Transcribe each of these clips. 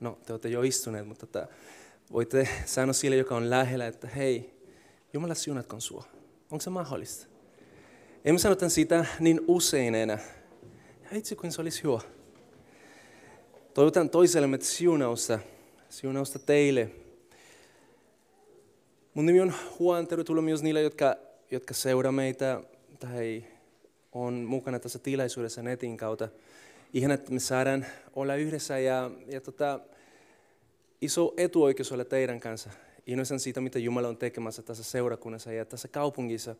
no te olette jo istuneet, mutta tota, voitte sanoa sille, joka on lähellä, että hei, Jumala siunatkoon sua. Onko se mahdollista? Emme sanota sitä niin usein enää. Itse kuin se olisi hyvä. Toivotan toisellemme siunausta, siunausta teille. Mun nimi on Juan, tervetuloa myös niille, jotka, jotka seuraa meitä tai on mukana tässä tilaisuudessa netin kautta. Ihan, että me saadaan olla yhdessä ja, ja tota, iso etuoikeus olla teidän kanssa. Innoisan siitä, mitä Jumala on tekemässä tässä seurakunnassa ja tässä kaupungissa.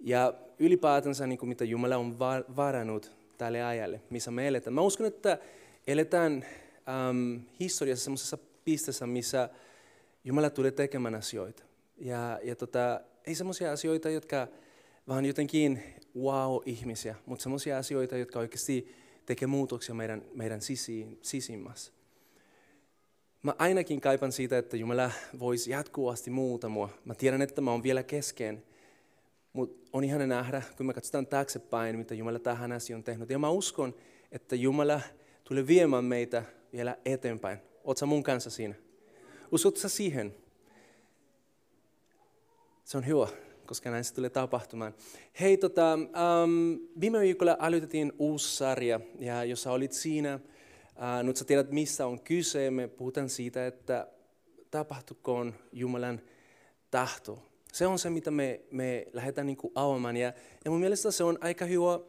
Ja ylipäätänsä, niin kuin mitä Jumala on varannut tälle ajalle, missä me eletään. Mä uskon, että eletään ähm, historiassa sellaisessa pisteessä, missä Jumala tulee tekemään asioita. Ja, ja tota, ei sellaisia asioita, jotka vaan jotenkin wow-ihmisiä, mutta sellaisia asioita, jotka oikeasti tekee muutoksia meidän, meidän sisiin, sisimmässä. Mä ainakin kaipan siitä, että Jumala voisi jatkuvasti muuta mua. Mä tiedän, että mä oon vielä kesken, mutta on ihana nähdä, kun me katsotaan taaksepäin, mitä Jumala tähän asiaan on tehnyt. Ja mä uskon, että Jumala tulee viemään meitä vielä eteenpäin. Oletko mun kanssa siinä? Uskotko siihen? Se on hyvä, koska näin se tulee tapahtumaan. Hei, tota, um, viime viikolla aloitettiin uusi sarja, ja jos sä olit siinä, uh, nyt sä tiedät, mistä on kyse. Me puhutaan siitä, että tapahtukoon Jumalan tahto. Se on se, mitä me, me lähdetään niin kuin avaamaan. Ja, ja mun mielestä se on aika hyvä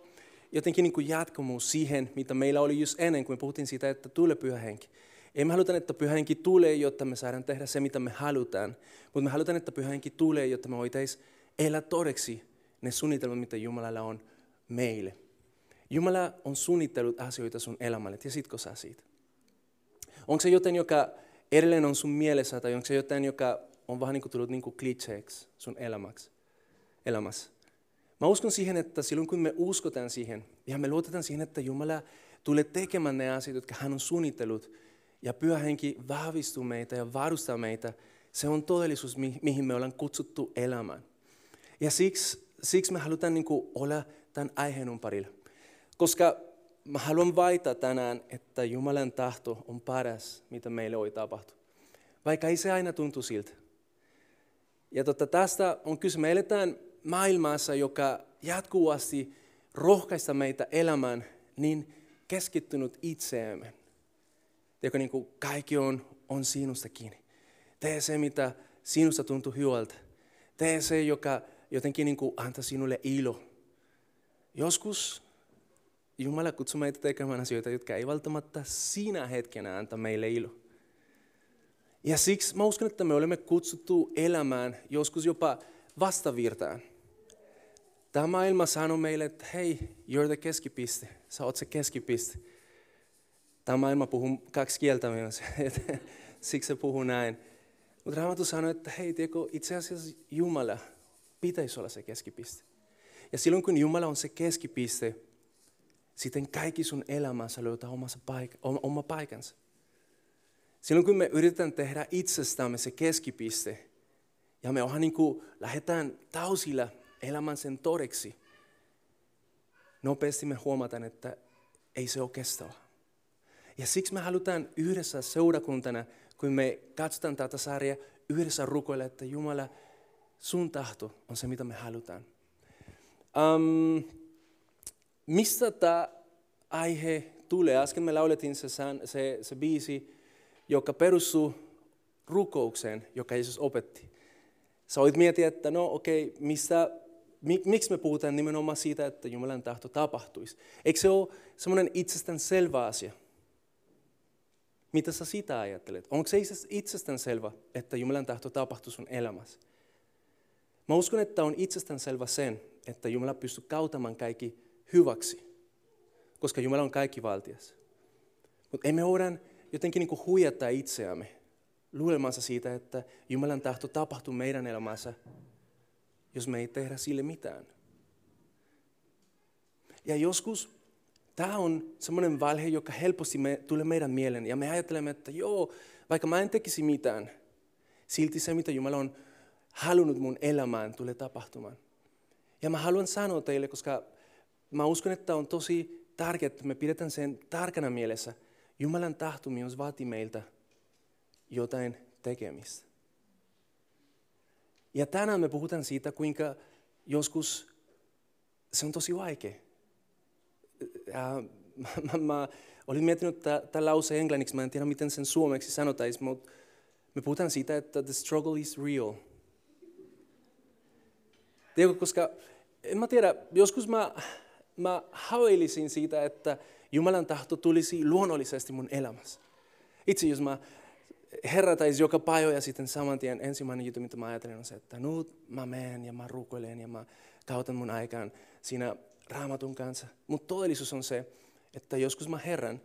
jotenkin niin jatkumus siihen, mitä meillä oli just ennen, kun me puhuttiin siitä, että tulee pyhä henki. Ei me haluta, että pyhä henki tulee, jotta me saadaan tehdä se, mitä me halutaan. Mutta me halutaan, että pyhä henki tulee, jotta me voitaisiin elää todeksi ne suunnitelmat, mitä Jumalalla on meille. Jumala on suunnitellut asioita sun elämälle. Tiesitkö sä siitä? Onko se jotain, joka edelleen on sun mielessä, tai onko se jotain, joka on vähän niin kuin tullut niin kuin klitseeksi sun elämäksi, elämässä? Mä uskon siihen, että silloin kun me uskotaan siihen, ja me luotetaan siihen, että Jumala tulee tekemään ne asiat, jotka hän on suunnitellut, ja pyhä henki vahvistuu meitä ja varustaa meitä, se on todellisuus, mihin me ollaan kutsuttu elämään. Ja siksi, siksi me halutaan niin kuin olla tämän aiheen ympärillä. Koska mä haluan vaita tänään, että Jumalan tahto on paras, mitä meille voi tapahtua. Vaikka ei se aina tuntu siltä. Ja totta, tästä on kyse. Me eletään maailmassa, joka jatkuvasti rohkaista meitä elämään niin keskittynyt itseemme. Joka niin kuin kaikki on, on sinusta kiinni. Tee se, mitä sinusta tuntuu hyvältä. Tee se, joka jotenkin niin kuin antaa sinulle ilo. Joskus Jumala kutsuu meitä tekemään asioita, jotka ei välttämättä siinä hetkenä anta meille ilo. Ja siksi mä uskon, että me olemme kutsuttu elämään joskus jopa vastavirtaan. Tämä maailma sanoo meille, että hei, you're the keskipiste. Sä oot se keskipiste. Tämä maailma puhuu kaksi kieltä myös, siksi se puhuu näin. Mutta Raamattu sanoo, että hei, tiedätkö, itse asiassa Jumala pitäisi olla se keskipiste. Ja silloin kun Jumala on se keskipiste, sitten kaikki sun elämässä löytää omassa paik- oma paikansa. Silloin kun me yritetään tehdä itsestämme se keskipiste, ja me onhan niin kuin, lähdetään tausilla elämän sen todeksi, nopeasti me huomataan, että ei se ole kestävä. Ja siksi me halutaan yhdessä seurakuntana, kun me katsotaan tätä sarjaa, yhdessä rukoilla, että Jumala, sun tahto on se, mitä me halutaan. Um, mistä tämä aihe tulee? Äsken me laulettiin se, se, se biisi, joka perustuu rukoukseen, joka Jeesus opetti. Sä voit miettiä, että no okei, okay, mistä, mik, miksi me puhutaan nimenomaan siitä, että Jumalan tahto tapahtuisi? Eikö se ole semmoinen itsestään selvä asia? Mitä sä sitä ajattelet? Onko se itsestään selvä, että Jumalan tahto tapahtuu sun elämässä? Mä uskon, että on itsestään selvä sen, että Jumala pystyy kautamaan kaikki hyväksi, koska Jumala on kaikki valtias. Mutta emme voida jotenkin niin huijata itseämme luulemassa siitä, että Jumalan tahto tapahtuu meidän elämässä, jos me ei tehdä sille mitään. Ja joskus tämä on semmoinen valhe, joka helposti me, tulee meidän mieleen. Ja me ajattelemme, että joo, vaikka mä en tekisi mitään, silti se, mitä Jumala on halunnut mun elämään, tulee tapahtumaan. Ja mä haluan sanoa teille, koska mä uskon, että on tosi tärkeää, että me pidetään sen tarkana mielessä. Jumalan tahto myös vaatii meiltä jotain tekemistä. Ja tänään me puhutaan siitä, kuinka joskus se on tosi vaikea. Ja mä, mä olin miettinyt tämän lauseen englanniksi, mä en tiedä miten sen suomeksi sanotaisi, mutta me puhutaan siitä, että the struggle is real. Tiedätkö, koska en mä tiedä, joskus mä, mä haaveilisin siitä, että Jumalan tahto tulisi luonnollisesti mun elämässä. Itse jos mä herätäisi joka päivä ja sitten saman tien ensimmäinen juttu, mitä mä ajattelen on se, että nyt mä menen ja mä rukoilen ja mä käytän mun aikaan siinä raamatun kanssa. Mutta todellisuus on se, että joskus mä herän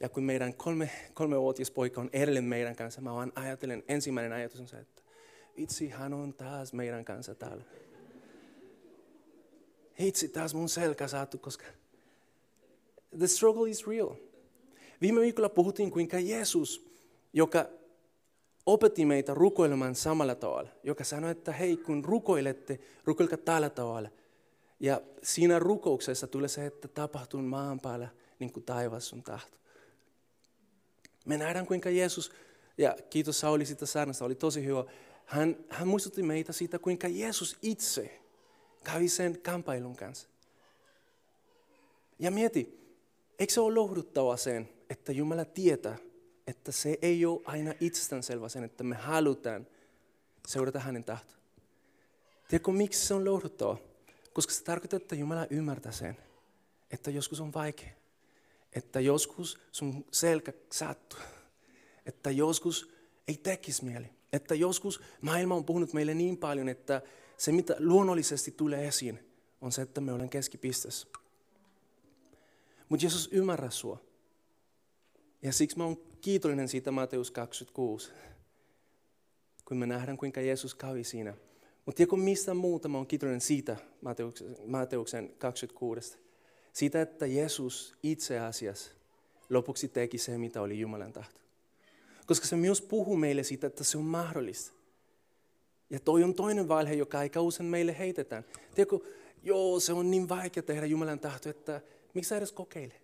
ja kun meidän kolme, kolmevuotias poika on edelleen meidän kanssa, mä vaan ajattelen, ensimmäinen ajatus on se, että itse hän on taas meidän kanssa täällä. Itse taas mun selkä saatu, koska the struggle is real. Viime viikolla puhuttiin, kuinka Jeesus, joka opetti meitä rukoilemaan samalla tavalla, joka sanoi, että hei, kun rukoilette, rukoilkaa tällä tavalla. Ja siinä rukouksessa tulee se, että tapahtuu maan päällä niin kuin taivas on tahto. Me nähdään, kuinka Jeesus, ja kiitos Sauli siitä saarnasta, oli tosi hyvä. Hän, hän muistutti meitä siitä, kuinka Jeesus itse kävi sen kampailun kanssa. Ja mieti, eikö se ole lohduttava sen, että Jumala tietää, että se ei ole aina itsestäänselvä sen, että me halutaan seurata hänen tahtoa. Tiedätkö, miksi se on lohduttava? Koska se tarkoittaa, että Jumala ymmärtää sen, että joskus on vaikea. Että joskus sun selkä sattuu. Että joskus ei tekisi mieli. Että joskus maailma on puhunut meille niin paljon, että se mitä luonnollisesti tulee esiin, on se, että me olen keskipisteessä. Mutta Jeesus ymmärrää sua. Ja siksi mä oon kiitollinen siitä Mateus 26, kun me nähdään, kuinka Jeesus kävi siinä. Mutta tiedätkö, mistä muuta mä oon kiitollinen siitä Mateuksen 26. Siitä, että Jeesus itse asiassa lopuksi teki se, mitä oli Jumalan tahto. Koska se myös puhuu meille siitä, että se on mahdollista. Ja toi on toinen vaihe, joka aika usein meille heitetään. Tiedätkö, joo, se on niin vaikea tehdä Jumalan tahto, että miksi sä edes kokeile?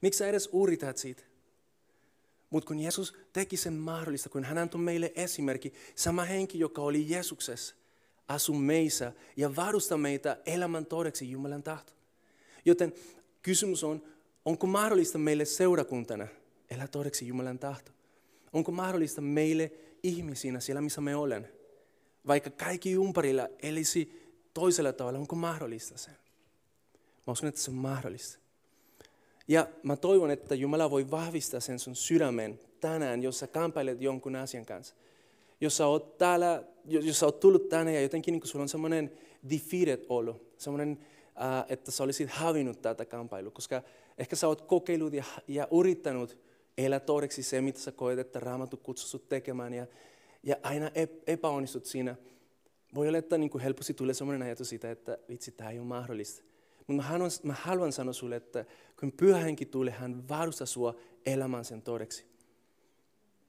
Miksi sä edes uritat siitä? Mutta kun Jeesus teki sen mahdollista, kun hän antoi meille esimerkki, sama henki, joka oli Jeesuksessa, asuu meissä ja varustaa meitä elämän todeksi Jumalan tahto. Joten kysymys on, onko mahdollista meille seurakuntana elää todeksi Jumalan tahto? Onko mahdollista meille ihmisinä siellä, missä me olen? Vaikka kaikki ympärillä elisi toisella tavalla, onko mahdollista se? Mä uskon, että se on mahdollista. Ja mä toivon, että Jumala voi vahvistaa sen sun sydämen tänään, jos sä kampailet jonkun asian kanssa. Jos sä oot, täällä, jos sä oot tullut tänne ja jotenkin niin sulla on semmoinen defeated olo, semmoinen, äh, että sä olisit hävinnyt tätä kampailua, koska ehkä sä oot kokeillut ja, ja yrittänyt elää todeksi se, mitä sä koet, että Raamattu kutsuu tekemään ja, ja aina epäonnistut siinä. Voi olla, että niin kuin helposti tulee sellainen ajatus siitä, että vitsi, tämä ei ole mahdollista. Mutta mä haluan, mä haluan sanoa sulle, että kun pyhä henki tulee, hän varustaa sua elämään sen todeksi.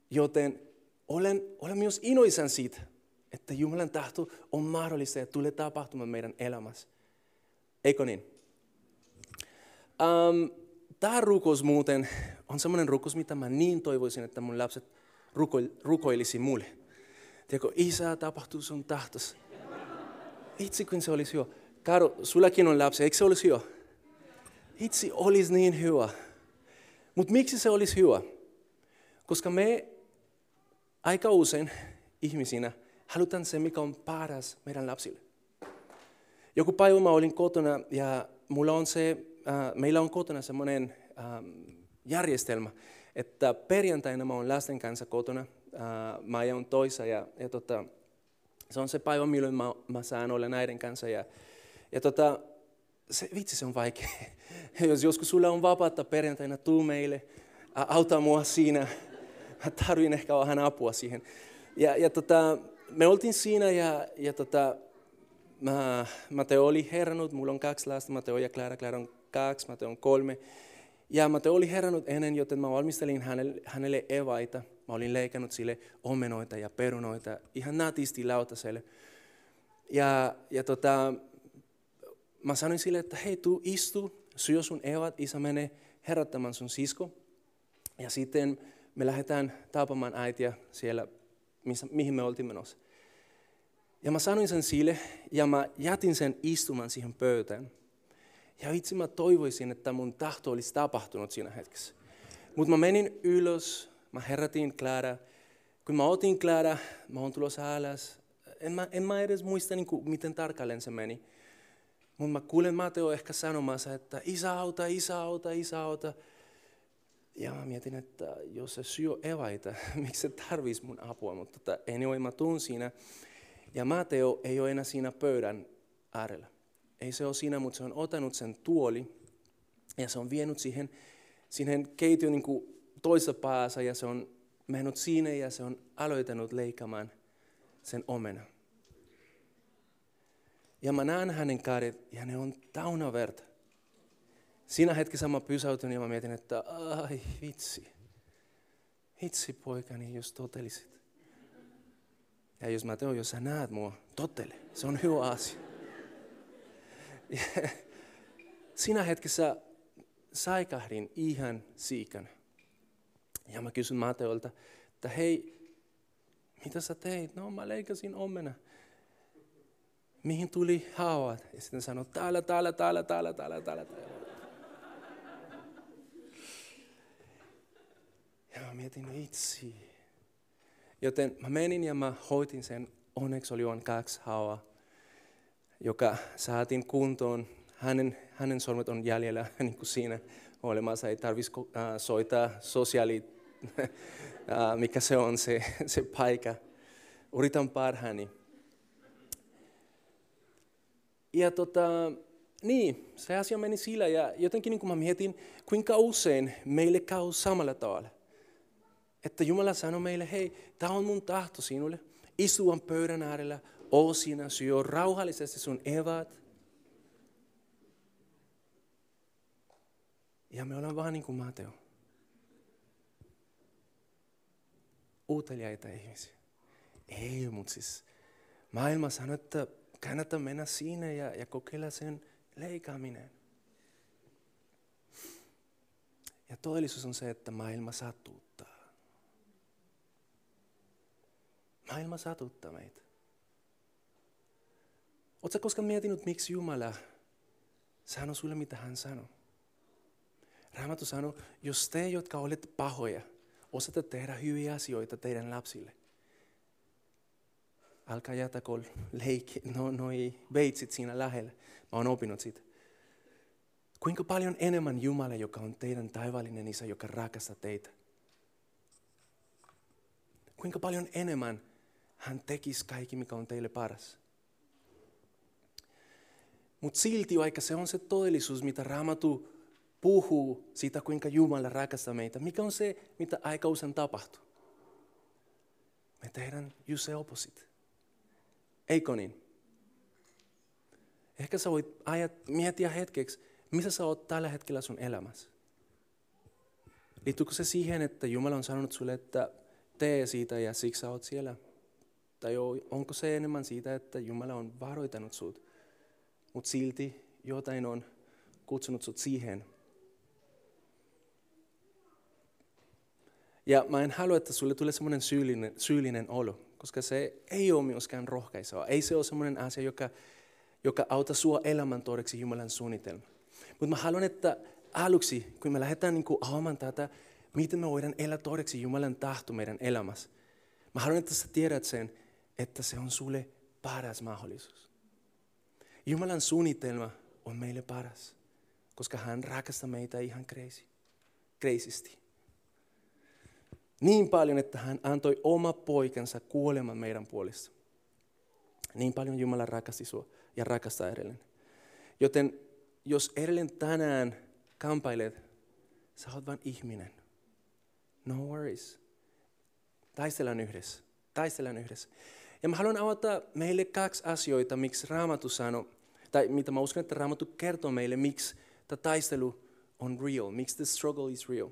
Joten olen, olen myös inoisan siitä, että Jumalan tahto on mahdollista ja tulee tapahtumaan meidän elämässä. Eikö niin? Um, Tämä rukous muuten on semmoinen rukous, mitä mä niin toivoisin, että mun lapset ruko, rukoilisi mulle. Tiedätkö, isä, tapahtuu sun tahtos. Itse kun se olisi jo. Karo, sullakin on lapsi, eikö se olisi hyvä? Itse olisi niin hyvä. Mutta miksi se olisi hyvä? Koska me aika usein ihmisinä halutaan se, mikä on paras meidän lapsille. Joku päivä mä olin kotona ja mulla on se, äh, meillä on kotona semmoinen äh, järjestelmä, että perjantaina mä oon lasten kanssa kotona, äh, mä ajan toisa ja, ja tota, se on se päivä, milloin mä, mä saan olla näiden kanssa. Ja, ja tota, se, vitsi, se on vaikea. Jos joskus sulla on vapaata perjantaina, tuu meille, auta mua siinä. Mä tarvin ehkä vähän apua siihen. Ja, ja tota, me oltiin siinä ja, ja tota, mä, Mateo oli herännyt, mulla on kaksi lasta, Mateo ja Clara, Clara on kaksi, Mateo on kolme. Ja Mateo oli herännyt ennen, joten mä valmistelin hänelle, hänelle evaita. Mä olin leikannut sille omenoita ja perunoita ihan natisti lautaselle. Ja, ja tota, mä sanoin sille, että hei, tuu istu, syö sun evat, isä menee herättämään sun sisko. Ja sitten me lähdetään taapamaan äitiä siellä, missä, mihin me oltiin menossa. Ja mä sanoin sen sille ja mä jätin sen istumaan siihen pöytään. Ja itse mä toivoisin, että mun tahto olisi tapahtunut siinä hetkessä. Mutta mä menin ylös, mä herätin Clara. Kun mä otin Clara, mä oon tulossa alas. En mä, en mä edes muista, niin kuin, miten tarkalleen se meni. Mutta mä kuulen Mateo ehkä sanomassa, että isä auta, isä auta, isä auta. Ja mä mietin, että jos se syö evaita, miksi se tarvitsisi mun apua. Mutta tota, anyway, mä tuun siinä. Ja Mateo ei ole enää siinä pöydän äärellä. Ei se ole siinä, mutta se on ottanut sen tuoli ja se on vienyt siihen, siihen keittiön niin toisessa päässä ja se on mennyt siinä ja se on aloittanut leikamaan sen omena. Ja mä näen hänen kädet ja ne on täynnä verta. Siinä hetkessä mä pysäytyn ja mä mietin, että ai vitsi. Vitsi poikani, jos totelisit. Ja jos mä teon, jos sä näet mua, totele. Se on hyvä asia. Ja siinä hetkessä saikahdin ihan siikän. Ja mä kysyn Mateolta, että hei, mitä sä teit? No mä leikasin omena. Mihin tuli hauat? Ja sitten sanoi, täällä, täällä, täällä, täällä, täällä, täällä. täällä. Ja mä mietin, vitsi. Joten mä menin ja mä hoitin sen. Onneksi oli on kaksi haavaa, joka saatiin kuntoon. Hänen, hänen sormet on jäljellä niin kuin siinä olemassa. Ei tarvitsisi äh, soittaa sosiaali, mikä se on se, se paikka. Yritän parhaani. Ja tota, niin, se asia meni sillä ja jotenkin niin kuin mä mietin, kuinka usein meille käy samalla tavalla. Että Jumala sanoi meille, hei, tämä on mun tahto sinulle. Istua pöydän äärellä, oo siinä, syö rauhallisesti sun evat. Ja me ollaan vaan niin kuin Mateo. Uuteliaita ihmisiä. Ei, mutta siis maailma sanoo, että kannattaa mennä siinä ja, ja kokeilla sen leikaaminen. Ja todellisuus on se, että maailma satuttaa. Maailma satuttaa meitä. Oletko koskaan mietinyt, miksi Jumala sanoi sulle, mitä hän sanoi? Raamattu sanoi, jos te, jotka olette pahoja, osaatte tehdä hyviä asioita teidän lapsille, älkää jätäkö leikki, no, noi veitsit siinä lähellä. Mä oon opinut siitä. Kuinka paljon enemmän Jumala, joka on teidän taivaallinen isä, joka rakastaa teitä. Kuinka paljon enemmän hän tekisi kaikki, mikä on teille paras. Mutta silti, vaikka se on se todellisuus, mitä Raamattu puhuu siitä, kuinka Jumala rakastaa meitä, mikä on se, mitä aika usein tapahtuu? Me tehdään just se opposite. Eikö niin? Ehkä sä voit ajat, miettiä hetkeksi, missä sä oot tällä hetkellä sun elämässä. Liittyykö se siihen, että Jumala on sanonut sulle, että tee siitä ja siksi sä oot siellä? Tai onko se enemmän siitä, että Jumala on varoitanut sut, mutta silti jotain on kutsunut sut siihen. Ja mä en halua, että sulle tulee semmoinen syyllinen, syyllinen olo, koska se ei ole myöskään rohkaisua. Ei se ole semmoinen asia, joka, joka auttaa sua elämän todeksi Jumalan suunnitelma. Mutta mä haluan, että aluksi, kun me lähdetään niin avaamaan tätä, miten me voidaan elää todeksi Jumalan tahto meidän elämässä. Mä haluan, että sä tiedät sen, että se on sulle paras mahdollisuus. Jumalan suunnitelma on meille paras, koska hän rakastaa meitä ihan crazy, crazysti. Niin paljon, että hän antoi oma poikansa kuoleman meidän puolesta. Niin paljon Jumala rakasti sinua ja rakastaa edelleen. Joten jos edelleen tänään kampailet, sä oot vain ihminen. No worries. Taistellaan yhdessä. Taistellaan yhdessä. Ja mä haluan avata meille kaksi asioita, miksi Raamattu sanoo, tai mitä mä uskon, että Raamattu kertoo meille, miksi tämä taistelu on real, miksi the struggle is real.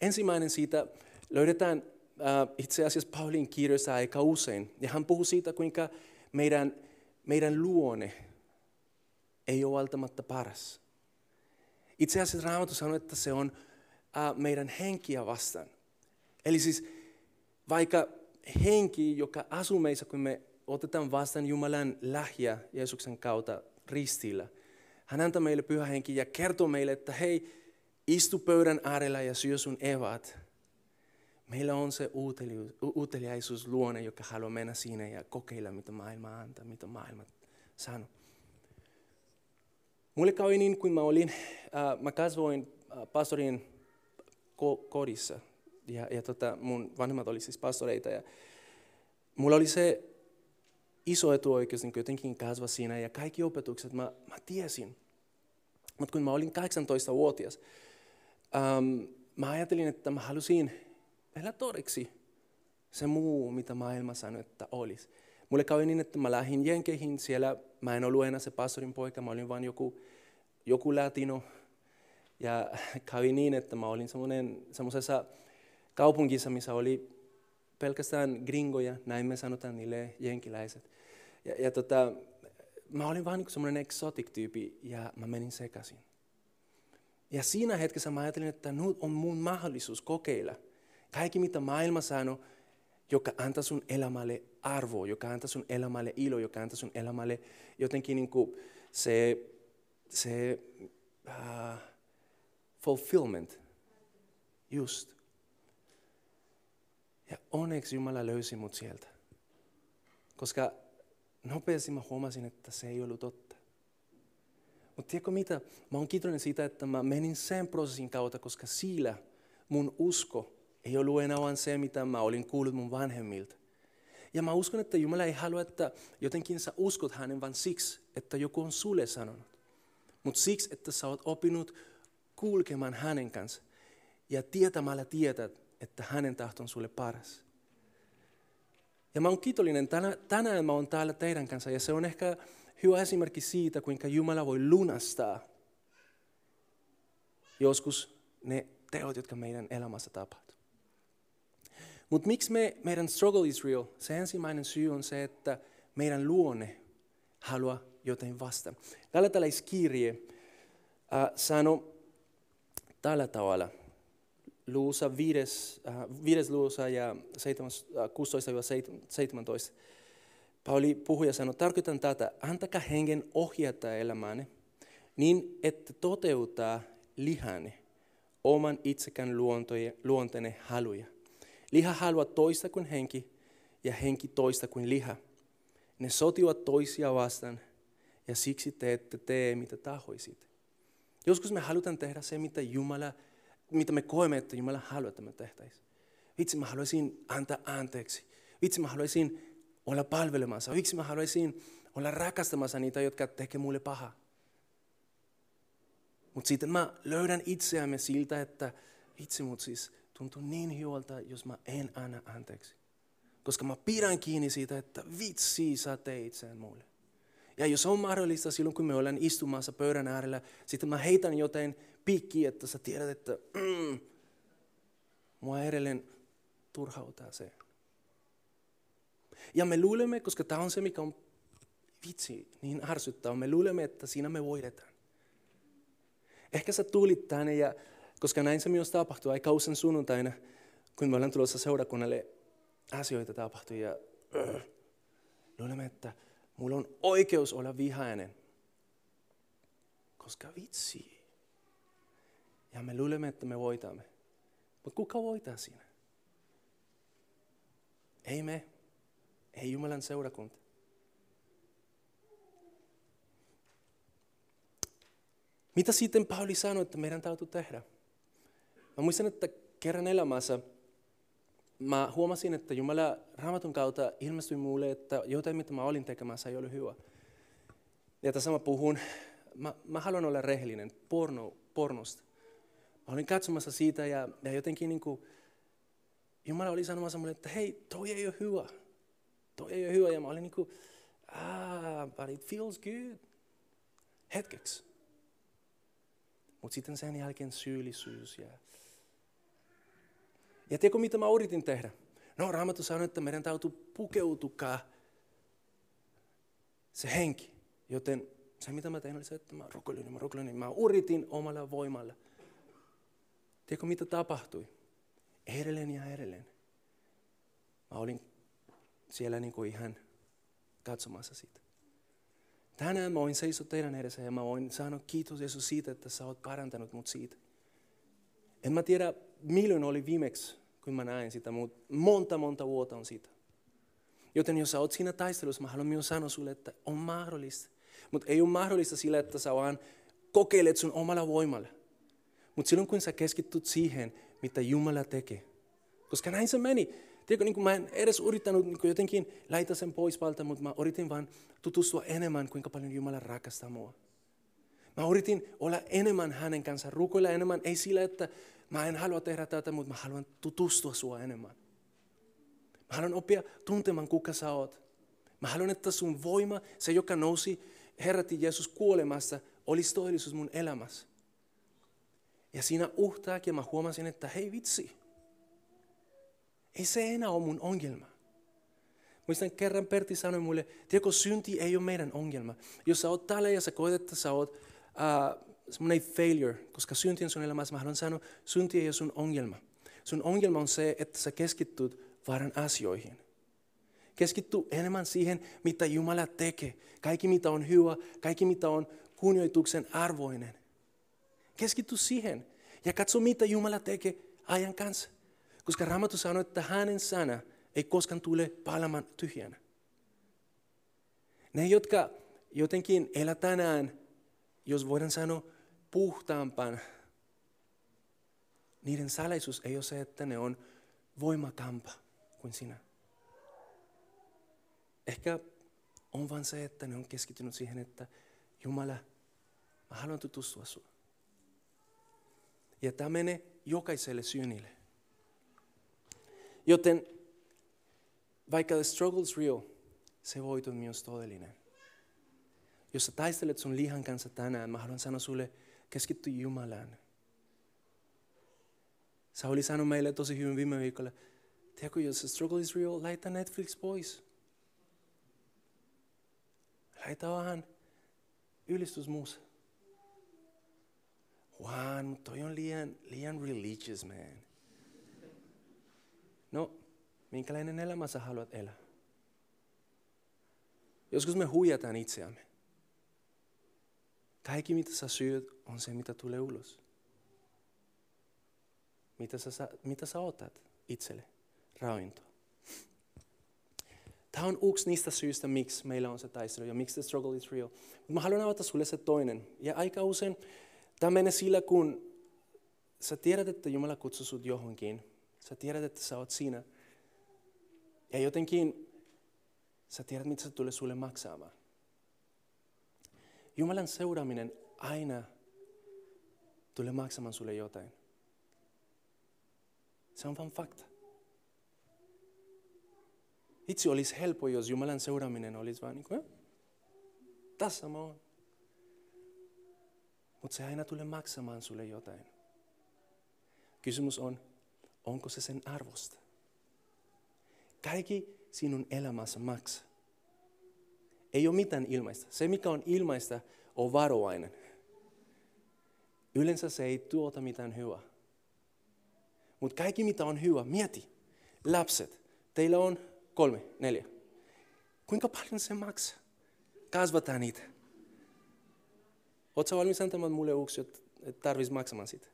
Ensimmäinen siitä löydetään äh, itse asiassa Paulin kirjoissa aika usein. Ja hän puhuu siitä, kuinka meidän, meidän luonne ei ole välttämättä paras. Itse asiassa Raamattu sanoo, että se on äh, meidän henkiä vastaan. Eli siis vaikka henki, joka asuu meissä, kun me otetaan vastaan Jumalan lähiä Jeesuksen kautta ristillä. Hän antaa meille pyhä henki ja kertoo meille, että hei, istu pöydän äärellä ja syö sun evat. Meillä on se uuteliaisuus luonne, joka haluaa mennä siinä ja kokeilla, mitä maailma antaa, mitä maailma sanoo. Mulle kävi niin, kun mä olin, äh, mä kasvoin äh, pastorin ko- kodissa. Ja, ja tota, mun vanhemmat olivat siis pastoreita. Ja mulla oli se iso etuoikeus niin jotenkin kasvaa siinä ja kaikki opetukset mä, mä tiesin. Mutta kun mä olin 18-vuotias, ähm, mä ajattelin, että mä halusin elää todeksi se muu, mitä maailma sanoi, että olisi. Mulle kävi niin, että mä lähdin Jenkeihin, siellä mä en ollut enää se pastorin poika, mä olin vain joku, joku latino. Ja kävi niin, että mä olin semmoisessa kaupungissa, missä oli pelkästään gringoja, näin me sanotaan niille jenkiläiset. Ja, ja tota, mä olin vaan niin semmoinen exotic tyypi ja mä menin sekaisin. Ja siinä hetkessä mä ajattelin, että nyt on mun mahdollisuus kokeilla. Kaikki mitä maailma sanoo, joka antaa sun elämälle arvoa, joka antaa sun elämälle ilo, joka antaa sun elämälle jotenkin niin kuin se, se uh, fulfillment. Just. Ja onneksi Jumala löysi mut sieltä. Koska nopeasti mä huomasin, että se ei ollut totta. Mutta tiedätkö mitä? Mä oon kiitollinen siitä, että mä menin sen prosessin kautta, koska sillä mun usko ei ollut enää vain se, mitä mä olin kuullut mun vanhemmilta. Ja mä uskon, että Jumala ei halua, että jotenkin sä uskot hänen, vaan siksi, että joku on sulle sanonut. Mutta siksi, että sä oot opinut kulkemaan hänen kanssa. Ja tietämällä tietät, että hänen tahto on sulle paras. Ja mä oon kiitollinen, tänä, tänään mä oon täällä teidän kanssa ja se on ehkä hyvä esimerkki siitä, kuinka Jumala voi lunastaa joskus ne teot, jotka meidän elämässä tapahtuu. Mutta miksi me, meidän struggle is real? Se ensimmäinen syy on se, että meidän luonne haluaa jotain vasta. Galatalaiskirje äh, sanoo tällä tavalla – luussa viides, äh, viides luussa ja 16-17. Äh, Pauli puhuja sanoi, tarkoitan tätä, antakaa hengen ohjata elämäänne, niin että toteuttaa lihane, oman itsekään luonteenne haluja. Liha haluaa toista kuin henki ja henki toista kuin liha. Ne sotivat toisia vastaan ja siksi te ette tee mitä tahoisit. Joskus me halutaan tehdä se, mitä Jumala mitä me koemme, että Jumala haluaa, että me tehtäisiin. Vitsi, mä haluaisin antaa anteeksi. Vitsi, mä haluaisin olla palvelemassa. Vitsi, mä haluaisin olla rakastamassa niitä, jotka tekee mulle pahaa. Mutta sitten mä löydän itseämme siltä, että vitsi, mut siis tuntuu niin hyvältä, jos mä en anna anteeksi. Koska mä pidän kiinni siitä, että vitsi, sä teit sen mulle. Ja jos on mahdollista silloin, kun me ollaan istumassa pöydän äärellä, sitten mä heitän jotain piikki, että sä tiedät, että mm, mua edelleen turhautaa se. Ja me luulemme, koska tämä on se, mikä on vitsi, niin ärsyttävä, me luulemme, että siinä me voidetaan. Ehkä sä tulit tänne, ja, koska näin se myös tapahtui aika usein sunnuntaina, kun me ollaan tulossa seurakunnalle, asioita tapahtui ja äh, luulemme, että mulla on oikeus olla vihainen. Koska vitsi, ja me luulemme, että me voitamme. Mutta kuka voittaa siinä? Ei me. Ei Jumalan seurakunta. Mitä sitten Pauli sanoi, että meidän täytyy tehdä? Mä muistan, että kerran elämässä mä huomasin, että Jumala raamatun kautta ilmestyi mulle, että jotain mitä mä olin tekemässä ei ole hyvä. Ja tässä mä puhun, mä, mä haluan olla rehellinen porno, pornosta. Mä olin katsomassa siitä ja, ja jotenkin niin kuin, Jumala oli sanomassa mulle, että hei, toi ei ole hyvä. Toi ei ole hyvä. Ja mä olin niin kuin, ah, but it feels good. Hetkeksi. Mutta sitten sen jälkeen syyllisyys. Ja, ja tiedätkö mitä mä yritin tehdä? No Raamattu sanoi, että meidän täytyy pukeutukaa se henki. Joten se mitä mä tein oli se, että mä rukoilin, mä rukoilin, mä yritin omalla voimalla. Tiedätkö mitä tapahtui? Edelleen ja edelleen. Mä olin siellä niin kuin ihan katsomassa sitä. Tänään mä voin seisoa teidän edessä ja mä voin sanoa kiitos Jeesus siitä, että sä oot parantanut mut siitä. En mä tiedä milloin oli viimeksi, kun mä näin sitä, mutta monta monta vuotta on siitä. Joten jos sä oot siinä taistelussa, mä haluan myös sanoa sulle, että on mahdollista. Mutta ei ole mahdollista sillä, että sä vaan kokeilet sun omalla voimalla. Mutta silloin kun sä keskityt siihen, mitä Jumala tekee. Koska näin se meni. Tiedätkö, niin mä en edes yrittänyt niin jotenkin laita sen pois valta, mutta mä yritin vaan tutustua enemmän, kuinka paljon Jumala rakastaa mua. Mä yritin olla enemmän hänen kanssa, rukoilla enemmän, ei sillä, että mä en halua tehdä tätä, mutta mä haluan tutustua sua enemmän. Mä haluan oppia tuntemaan, kuka sä oot. Mä haluan, että sun voima, se joka nousi, herätti Jeesus kuolemassa, olisi todellisuus mun elämässä. Ja siinä uhtakin mä huomasin, että hei vitsi, ei se enää ole mun ongelma. Muistan kerran Pertti sanoi mulle, tiedätkö, synti ei ole meidän ongelma. Jos sä oot täällä ja sä koet, että sä oot uh, semmoinen failure, koska synti on sun elämässä, mä haluan sanoa, synti ei ole sun ongelma. Sun ongelma on se, että sä keskittyt vaaran asioihin. Keskitty enemmän siihen, mitä Jumala tekee. Kaikki, mitä on hyvä, kaikki, mitä on kunnioituksen arvoinen. Keskitty siihen ja katso, mitä Jumala tekee ajan kanssa. Koska Raamattu sanoo, että hänen sana ei koskaan tule palamaan tyhjänä. Ne, jotka jotenkin elä tänään, jos voidaan sanoa puhtaampaan, niiden salaisuus ei ole se, että ne on voimakampa kuin sinä. Ehkä on vain se, että ne on keskittynyt siihen, että Jumala, mä haluan tutustua sinua. Ja tämä menee jokaiselle syynille. Joten vaikka the struggle is real, se voitu on myös todellinen. Jos sä taistelet sun lihan kanssa tänään, mä haluan sanoa sulle, keskitty Jumalaan. oli sanonut meille tosi hyvin viime viikolla, tiedätkö, jos struggle is real, laita Netflix pois. Laita vähän ylistysmuusa. Juan, mutta toi on liian, liian religious, man. No, minkälainen elämä sä haluat elää? Joskus me huijataan itseämme. Kaikki mitä sä syöt on se mitä tulee ulos. Mitä sä, mitä sä otat itselle ravintoa. Tämä on yksi niistä syistä, miksi meillä on se taistelu ja miksi the struggle is real. Mä haluan avata sulle se toinen. Ja aika usein tämä menee sillä, kun sä tiedät, että Jumala kutsuu sut johonkin. Sä tiedät, että sä oot siinä. Ja jotenkin sä tiedät, mitä se tulee sulle maksamaan. Jumalan seuraaminen aina tulee maksamaan sulle jotain. Se on vain fakta. Itse olisi helppo, jos Jumalan seuraaminen olisi vain niin kuin, tässä mä oon. Mutta se aina tulee maksamaan sulle jotain. Kysymys on, onko se sen arvosta? Kaikki sinun elämässä maksaa. Ei ole mitään ilmaista. Se, mikä on ilmaista, on varovainen. Yleensä se ei tuota mitään hyvää. Mutta kaikki, mitä on hyvä, mieti. Lapset, teillä on kolme, neljä. Kuinka paljon se maksaa? Kasvataan niitä. Oletko valmis antamaan mulle yksi, että tarvitsisi maksamaan sitä?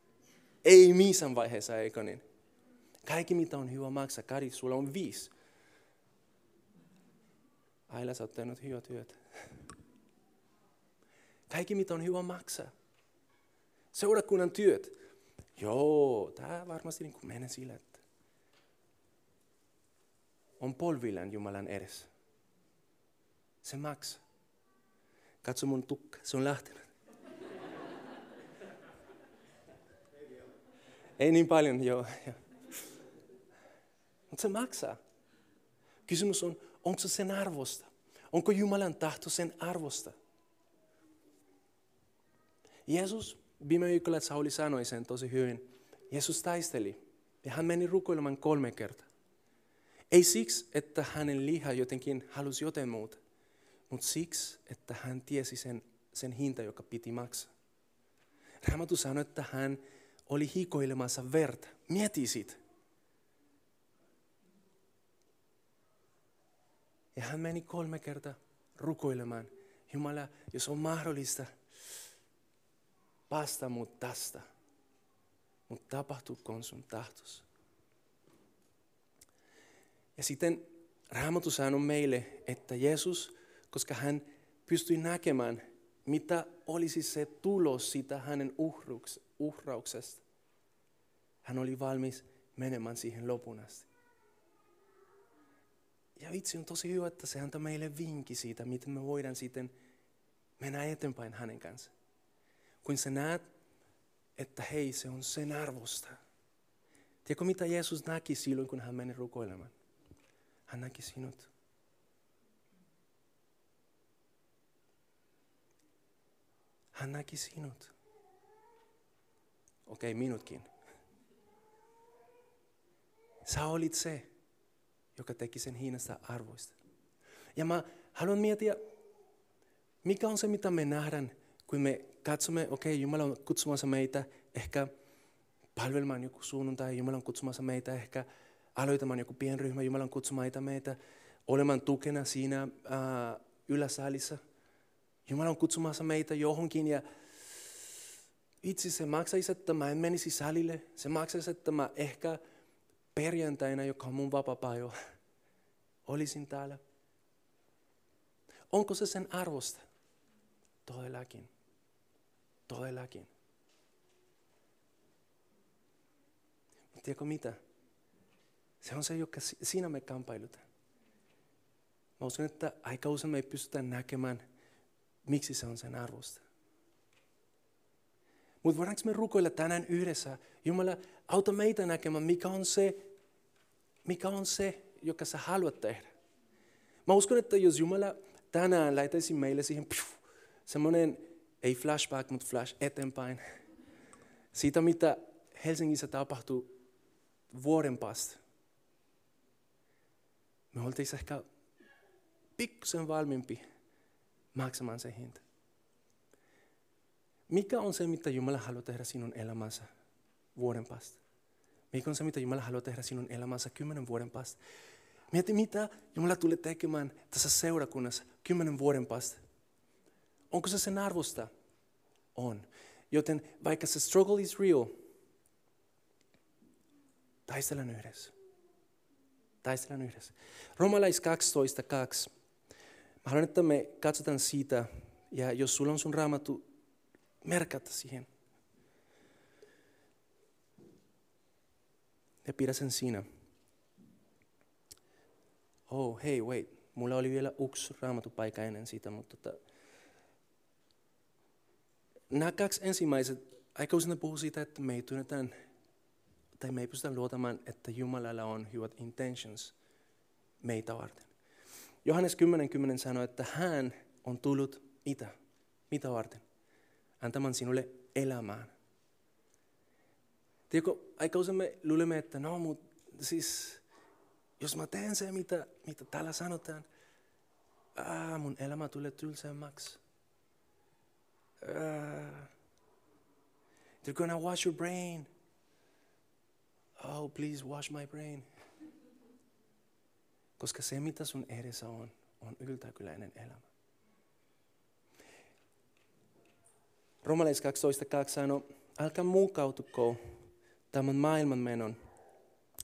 Ei missään vaiheessa, eikö niin? Kaikki mitä on hyvä maksaa. Kari, sulla on viisi. Aila, sä oot tehnyt hyvää työtä. Kaikki, mitä on hyvä maksaa. Seurakunnan työt. Joo, tämä varmasti niin kuin menee sillä, että on polvillaan Jumalan edessä. Se maksaa. Katso mun tukka, se on lähtenyt. Ei niin paljon, joo. joo. Mutta se maksaa. Kysymys on, onko se sen arvosta? Onko Jumalan tahto sen arvosta? Jeesus, viime viikolla Sauli sanoi sen tosi hyvin. Jeesus taisteli ja hän meni rukoilemaan kolme kertaa. Ei siksi, että hänen liha jotenkin halusi jotain muuta, mutta siksi, että hän tiesi sen, sen hinta, joka piti maksaa. Raamattu sanoi, että hän oli hikoilemassa verta. Mieti siitä. Ja hän meni kolme kertaa rukoilemaan. Jumala, jos on mahdollista, päästä mut tästä. Mutta tapahtuukoon sun tahtos. Ja sitten Raamattu sanoo meille, että Jeesus, koska hän pystyi näkemään, mitä olisi se tulos siitä hänen uhrauksesta, hän oli valmis menemään siihen lopun asti. Ja vitsi on tosi hyvä, että se antaa meille vinkki siitä, miten me voidaan sitten mennä eteenpäin hänen kanssa. Kun sä näet, että hei, se on sen arvosta. Tiedätkö mitä Jeesus näki silloin, kun hän meni rukoilemaan? Hän näki sinut. Hän näki sinut. Okei, okay, minutkin. Sä olit se, joka teki sen hinnasta arvoista. Ja mä haluan miettiä, mikä on se, mitä me nähdään, kun me katsomme, okei, okay, Jumala on kutsumassa meitä ehkä palvelemaan joku sunnuntai, Jumala on kutsumassa meitä ehkä aloitamaan joku pienryhmä, Jumala on kutsumassa meitä olemaan tukena siinä ää, yläsalissa. Jumala on kutsumassa meitä johonkin ja itse se maksaisi, että mä en menisi salille. Se maksaisi, että mä ehkä perjantaina, joka on mun vapaa olisin täällä. Onko se sen arvosta? Todellakin. Todellakin. Mutta tiedätkö mitä? Se on se, joka siinä me kamppailutaan. Mä uskon, että aika usein me ei pystytä näkemään, miksi se on sen arvosta. Mutta voidaanko me rukoilla tänään yhdessä? Jumala, auta meitä näkemään, mikä on se, mikä on se, joka sä haluat tehdä. Mä uskon, että jos Jumala tänään lähetäisi meille siihen semmoinen, ei flashback, mutta flash eteenpäin, siitä mitä Helsingissä tapahtuu vuoden päästä. Me oltaisiin ehkä pikkusen valmiimpi maksamaan se hinta. Mikä on se, mitä Jumala haluaa tehdä sinun elämässä vuoden päästä? Mikä on se, mitä Jumala haluaa tehdä sinun elämässä kymmenen vuoden päästä? Mieti, mitä Jumala tulee tekemään tässä seurakunnassa kymmenen vuoden päästä. Onko se sen arvosta? On. Joten vaikka se struggle is real, taistellaan yhdessä. Taistellaan yhdessä. Romalais 12.2. Mä haluan, että me katsotaan siitä, ja jos sulla on sun raamattu, merkata siihen. Sen siinä. Oh, hei, wait. Mulla oli vielä yksi raamatupaikka ennen sitä, mutta tota, nämä kaksi ensimmäiset, aika usein puhuu siitä, että me ei tunnetaan, tai me ei pystytä luotamaan, että Jumalalla on hyvät intentions meitä varten. Johannes 10.10 10 sanoi, että hän on tullut mitä? Mitä varten? Antamaan sinulle elämään. Tiedätkö, aika usein me luulemme, että no, mutta siis, jos mä teen se, mitä, mitä täällä sanotaan, aa, mun elämä tulee tylsemmäksi. Uh, they're gonna wash your brain. Oh, please wash my brain. Koska se, mitä sun edessä on, on yltäkyläinen elämä. Romalais 12.2 sanoo, älkää mukautuko tämän maailman menon,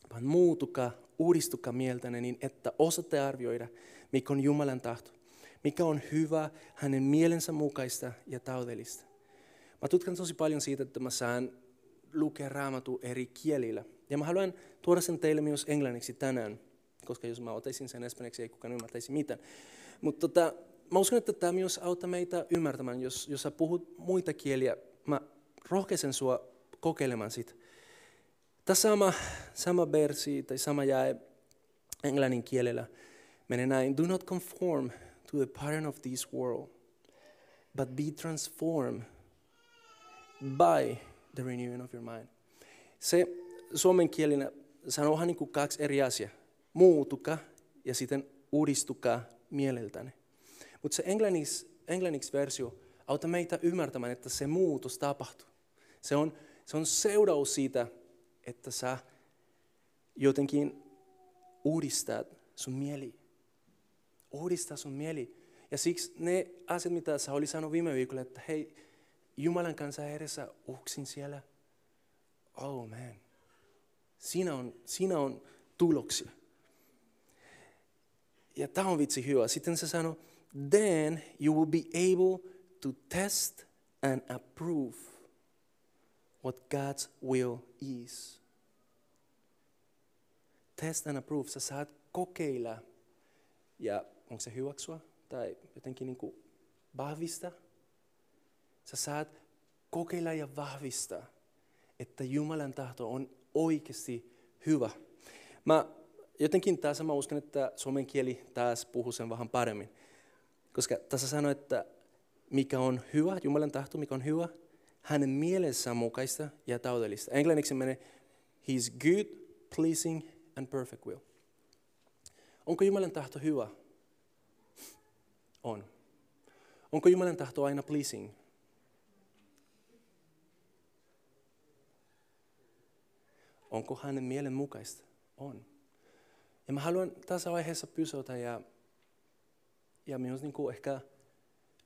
vaan muutukaa, uudistukaa mieltäne niin, että osaatte arvioida, mikä on Jumalan tahto, mikä on hyvä hänen mielensä mukaista ja taudellista. Mä tutkan tosi paljon siitä, että mä saan lukea raamattu eri kielillä. Ja mä haluan tuoda sen teille myös englanniksi tänään, koska jos mä otaisin sen espanjaksi, ei kukaan ymmärtäisi mitään. Mutta tota, mä uskon, että tämä myös auttaa meitä ymmärtämään, jos, jos sä puhut muita kieliä, mä rohkeisen sua kokeilemaan sitä. Tässä sama, sama versi tai sama jäi englannin kielellä menee näin. Do not conform to the pattern of this world, but be transformed by the renewing of your mind. Se suomen kielinä sanoo niin kuin kaksi eri asiaa. Muutuka ja sitten uudistukaa mieleltäni. Mutta se englanniksi, englanniksi versio auttaa meitä ymmärtämään, että se muutos tapahtuu. Se on, se on seuraus siitä, että sä jotenkin uudistat sun mieli. Uudistaa sun mieli. Ja siksi ne asiat, mitä sä oli sanonut viime viikolla, että hei, Jumalan kanssa edessä uksin siellä. Oh man. Siinä on, siinä on tuloksia. Ja tämä on vitsi hyvä. Sitten se sanoo, then you will be able to test and approve what God's will is. Test and approve. Sä saat kokeilla ja onko se hyväksyä tai jotenkin niin kuin vahvistaa. Sä saat kokeilla ja vahvistaa, että Jumalan tahto on oikeasti hyvä. Mä jotenkin tässä mä uskon, että suomen kieli taas puhuu sen vähän paremmin. Koska tässä sanoo, että mikä on hyvä, Jumalan tahto, mikä on hyvä, hänen mielessään mukaista ja täydellistä. Englanniksi menee, his good, pleasing and perfect will. Onko Jumalan tahto hyvä? On. Onko Jumalan tahto aina pleasing? Onko hänen mielen mukaista? On. Ja mä haluan tässä vaiheessa pysyä ja, ja myös niin kuin ehkä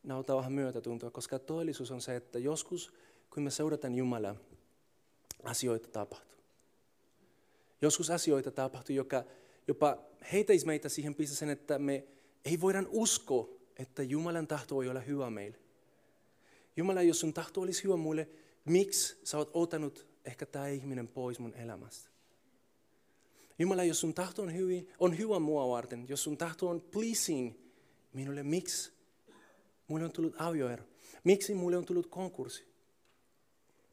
nauttaa vähän myötätuntoa, koska todellisuus on se, että joskus kun me seurataan Jumalaa, asioita tapahtuu. Joskus asioita tapahtuu, joka jopa heitäisi meitä siihen pisteeseen, että me ei voida uskoa, että Jumalan tahto voi olla hyvä meille. Jumala, jos sun tahto olisi hyvä mulle, miksi sä oot ottanut ehkä tämä ihminen pois mun elämästä? Jumala, jos sun tahto on, hyvin, on hyvä mua varten, jos sun tahto on pleasing minulle, miksi mulle on tullut avioero? Miksi mulle on tullut konkurssi?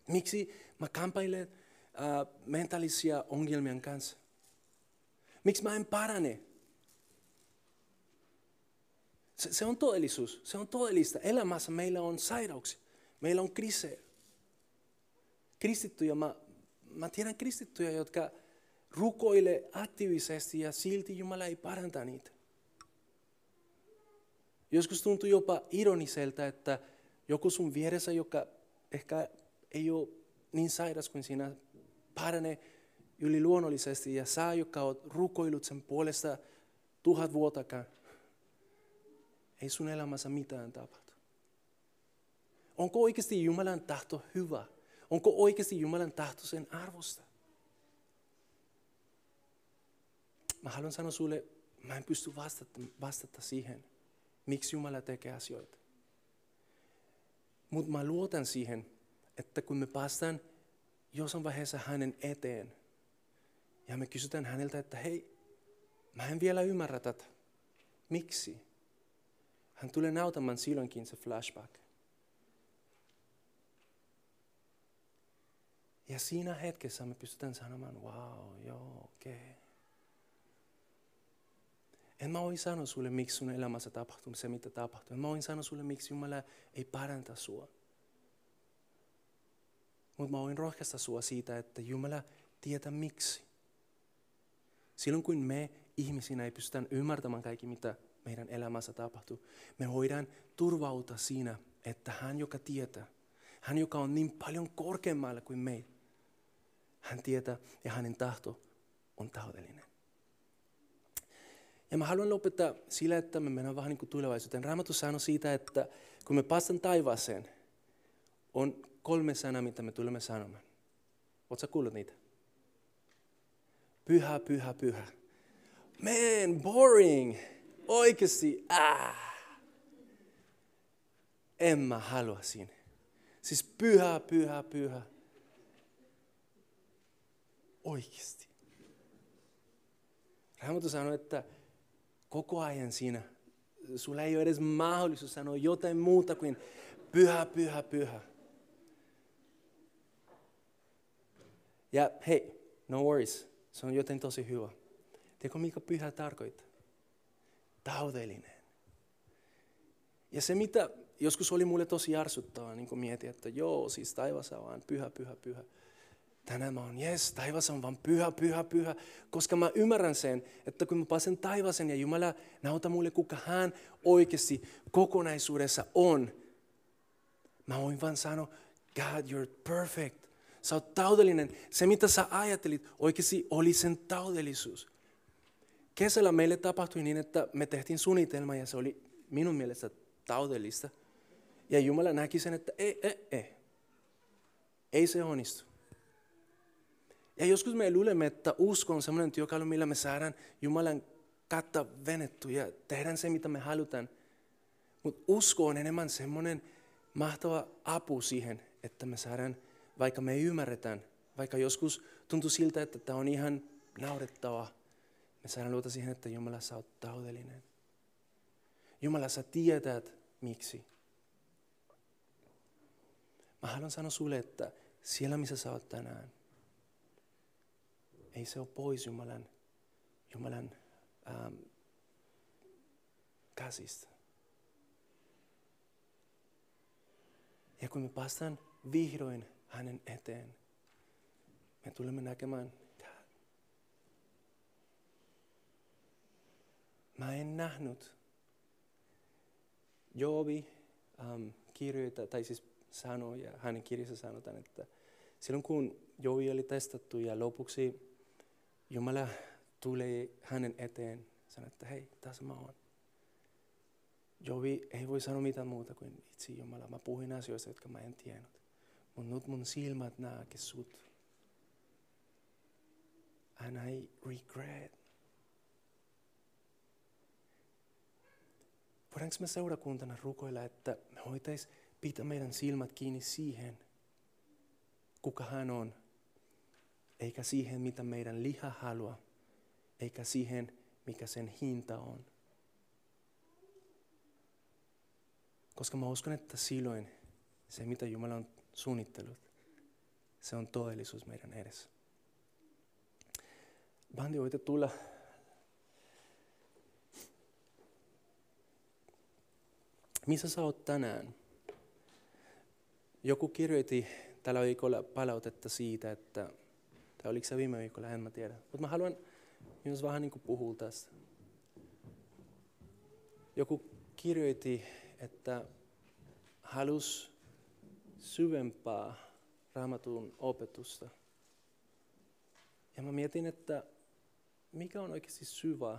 Miksi mä kamppailen äh, mentaalisia ongelmien kanssa? Miksi mä en parane? Se, se on todellisuus, se on todellista. Elämässä meillä on sairauksia, meillä on kriisejä. Kristittyjä, mä, mä tiedän kristittyjä, jotka rukoile aktiivisesti ja silti Jumala ei paranta niitä. Joskus tuntuu jopa ironiselta, että joku sun vieressä, joka ehkä ei ole niin sairas kuin sinä, paranee yli luonnollisesti ja sä, joka oot rukoillut sen puolesta tuhat vuotakaan, ei sun elämässä mitään tapahtu. Onko oikeasti Jumalan tahto hyvä? Onko oikeasti Jumalan tahto sen arvosta? Mä haluan sanoa sulle, mä en pysty vastata, vastata siihen, miksi Jumala tekee asioita. Mutta mä luotan siihen, että kun me päästään jossain vaiheessa hänen eteen, ja me kysytään häneltä, että hei, mä en vielä ymmärrä tätä. Miksi? Hän tulee näytämään silloinkin se flashback. Ja siinä hetkessä me pystytään sanomaan, wow, joo, okei. Okay. En mä voi sanoa sulle, miksi sun elämässä tapahtuu se, mitä tapahtuu. En mä voin sanoa sulle, miksi Jumala ei paranta sua. Mutta mä voin rohkaista sua siitä, että Jumala tietää miksi. Silloin kun me ihmisinä ei pystytä ymmärtämään kaikki, mitä meidän elämässä tapahtuu, me voidaan turvautua siinä, että hän, joka tietää, hän, joka on niin paljon korkeammalla kuin me, hän tietää ja hänen tahto on täydellinen. Ja mä haluan lopettaa sillä, että me mennään vähän niin kuin tulevaisuuteen. Raamattu sanoo siitä, että kun me päästään taivaaseen, on kolme sanaa, mitä me tulemme sanomaan. Oletko kuullut niitä? Pyhä, pyhä, pyhä. Man, boring. Oikeasti, ah. En mä halua sinne. Siis pyhä, pyhä, pyhä. Oikeasti. Raamattu sanoo, että koko ajan siinä sulla ei ole edes mahdollisuus sanoa jotain muuta kuin pyhä, pyhä, pyhä. Ja hei, no worries, se on joten tosi hyvä. Tiedätkö, mikä pyhä tarkoittaa? Taudellinen. Ja se, mitä joskus oli mulle tosi jarsuttavaa, niin mietin, että joo, siis taivas on vaan pyhä, pyhä, pyhä. Tänään mä oon, jes, taivas on vaan pyhä, pyhä, pyhä. Koska mä ymmärrän sen, että kun mä pääsen taivasen ja Jumala nauta mulle, kuka hän oikeasti kokonaisuudessa on, mä voin vaan sanoa, God, you're perfect. Sä oot taudellinen. Se, mitä sä ajattelit, oikeasti oli sen taudellisuus. Kesällä meille tapahtui niin, että me tehtiin suunnitelma ja se oli minun mielestä taudellista. Ja Jumala näki sen, että ei, ei, ei. Ei se onnistu. Ja joskus me luulemme, että usko on sellainen työkalu, millä me saadaan Jumalan katta venettu ja tehdään se, mitä me halutaan. Mutta usko on enemmän semmoinen mahtava apu siihen, että me saadaan, vaikka me ei ymmärretään, vaikka joskus tuntuu siltä, että tämä on ihan naurettava, me saadaan luota siihen, että Jumala sä oot taudellinen. Jumala sä tiedät miksi. Mä haluan sanoa sulle, että siellä missä sä oot tänään, ei se ole pois Jumalan, Jumalan ähm, käsistä. Ja kun me päästään vihdoin hänen eteen, me tulemme näkemään, mä en nähnyt. Joobi ähm, kirjoita, tai siis sanoi, ja hänen kirjassa sanotaan, että silloin kun Joobi oli testattu ja lopuksi Jumala tulee hänen eteen, sanoo, että hei, tässä mä oon. Jovi ei voi sanoa mitään muuta kuin itse Jumala. Mä puhuin asioista, jotka mä en tiennyt. Mutta nyt mun silmät näkee sut. And I regret. Voidaanko me seurakuntana rukoilla, että me hoitais pitää meidän silmät kiinni siihen, kuka hän on, eikä siihen, mitä meidän liha haluaa, eikä siihen, mikä sen hinta on. Koska mä uskon, että silloin se, mitä Jumala on suunnittelut, se on todellisuus meidän edessä. Bandi, voitte tulla. Missä sä oot tänään? Joku kirjoitti tällä viikolla palautetta siitä, että, tai oliko se viime viikolla, en mä tiedä. Mutta mä haluan myös vähän niin kuin puhua tästä. Joku kirjoitti että halus syvempää raamatun opetusta. Ja mä mietin, että mikä on oikeasti syvä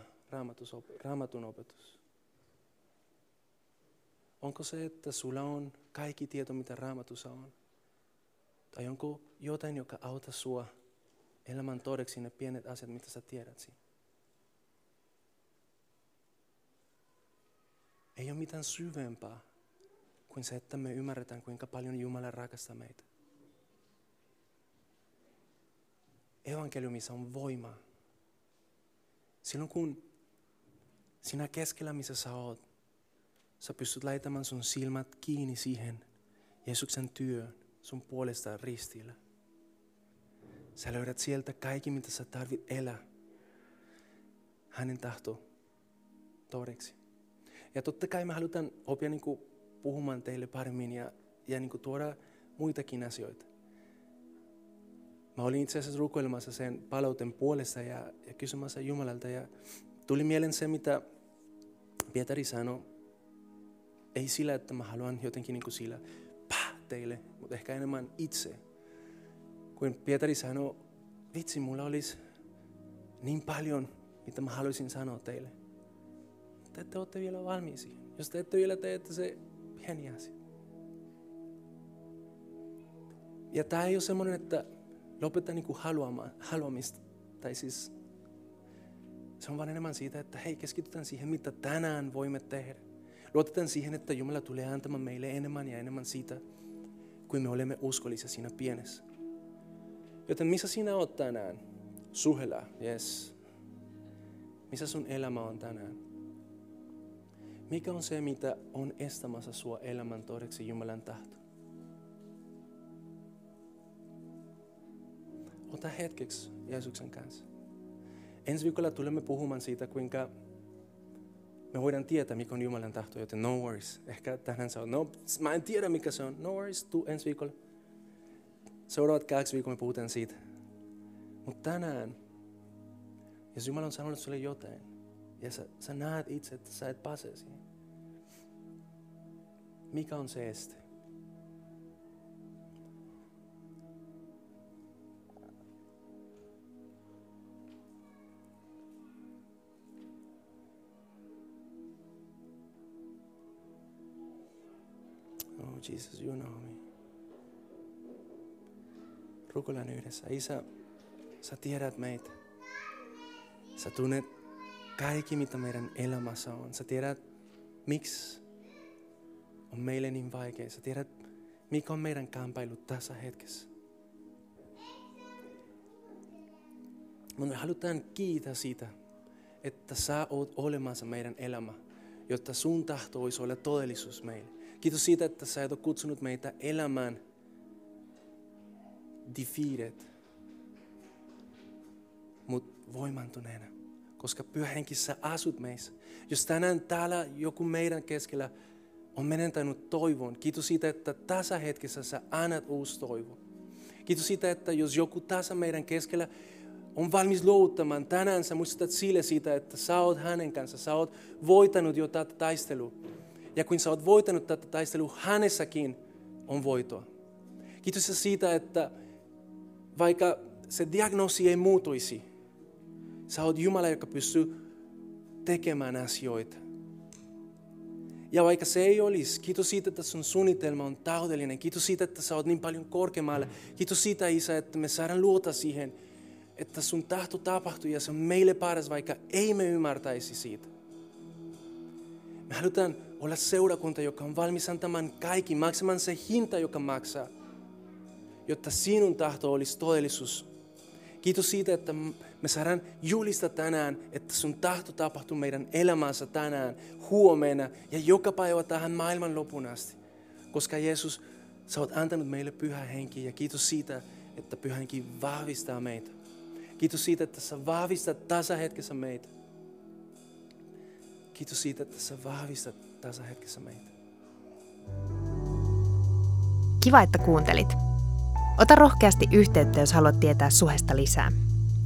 raamatun opetus? Onko se, että sulla on kaikki tieto, mitä raamatussa on? Tai onko jotain, joka auttaa sua elämän todeksi ne pienet asiat, mitä sä tiedät siinä? Ei ole mitään syvempää kuin se, että me ymmärretään, kuinka paljon Jumala rakastaa meitä. Evankeliumissa on voima. Silloin kun sinä keskellä, missä sä oot, sä pystyt laittamaan sun silmät kiinni siihen Jeesuksen työ sun puolesta ristillä. Sä löydät sieltä kaikki, mitä sä tarvit elää. Hänen tahto todeksi. Ja totta kai me halutaan oppia niin kuin puhumaan teille paremmin ja, ja niin kuin tuoda muitakin asioita. Mä olin itse asiassa rukoilemassa sen palauten puolesta ja, ja kysymässä Jumalalta ja tuli mieleen se, mitä Pietari sanoi. Ei sillä, että mä haluan jotenkin niin kuin sillä pah teille, mutta ehkä enemmän itse. Kun Pietari sanoi, vitsi, mulla olisi niin paljon, mitä mä haluaisin sanoa teille te ette ole vielä valmiisi. Jos te ette vielä tee, että se pieni asia. Ja tämä ei ole semmoinen, että lopeta niin kuin haluamista. Tai siis se on vaan enemmän siitä, että hei, keskitytään siihen, mitä tänään voimme tehdä. Luotetaan siihen, että Jumala tulee antamaan meille enemmän ja enemmän siitä, kuin me olemme uskollisia siinä pienessä. Joten missä sinä olet tänään? Suhela, yes. Missä sun elämä on tänään? Mikä on se, mitä on estämässä sua elämän todeksi Jumalan tahto? Ota hetkeksi Jeesuksen kanssa. ensi viikolla tulemme puhumaan siitä, kuinka me voidaan tietää, mikä on Jumalan tahto, joten no worries. Ehkä tänään sä no, mä en tiedä mikä se on, no worries, tuu ensi viikolla. Seuraavat kaksi viikkoa me puhutaan siitä. Mutta tänään, jos Jumala on sanonut sulle jotain, ja sä, sä näet itse, että sä et pääse siihen. Mikä on se este? Oh Jesus, you know me. Rukoillaan yhdessä. Isä, sä tiedät meitä. Sä tunnet kaikki, mitä meidän elämässä on. Sä tiedät, miksi on meille niin vaikea. Sä tiedät, mikä on meidän kamppailu tässä hetkessä. Mutta me halutaan kiittää siitä, että sä oot olemassa meidän elämä, jotta sun tahto voisi olla todellisuus meille. Kiitos siitä, että sä et ole kutsunut meitä elämään defeated, mutta voimantuneena, koska pyhä henki sä asut meissä. Jos tänään täällä joku meidän keskellä on menettänyt toivon, kiitos siitä, että tässä hetkessä sä annat uusi toivo. Kiitos siitä, että jos joku tässä meidän keskellä on valmis luovuttamaan, tänään sä muistutat sille siitä, että sä oot hänen kanssa, sä oot voitanut jo tätä taistelua. Ja kun sä oot voitanut tätä taistelua, hänessäkin on voitoa. Kiitos siitä, että vaikka se diagnoosi ei muutuisi, sä oot Jumala, joka pystyy tekemään asioita. Ja vaikka se ei olisi, kiitos siitä, että sun suunnitelma on täydellinen. Kiitos siitä, että sä oot niin paljon korkeammalla. Kiitos siitä, Isä, että me saadaan luota siihen, että sun tahto tapahtuu ja se on meille paras, vaikka ei me ymmärtäisi siitä. Me halutaan olla seurakunta, joka on valmis antamaan kaikki, maksamaan se hinta, joka maksaa, jotta sinun tahto olisi todellisuus. Kiitos siitä, että me saadaan julista tänään, että sun tahto tapahtuu meidän elämässä tänään, huomenna ja joka päivä tähän maailman lopun asti. Koska Jeesus, sä oot antanut meille pyhä henki ja kiitos siitä, että pyhä henki vahvistaa meitä. Kiitos siitä, että sä vahvistat tässä hetkessä meitä. Kiitos siitä, että sä vahvistat tässä hetkessä meitä. Kiva, että kuuntelit. Ota rohkeasti yhteyttä, jos haluat tietää Suhesta lisää.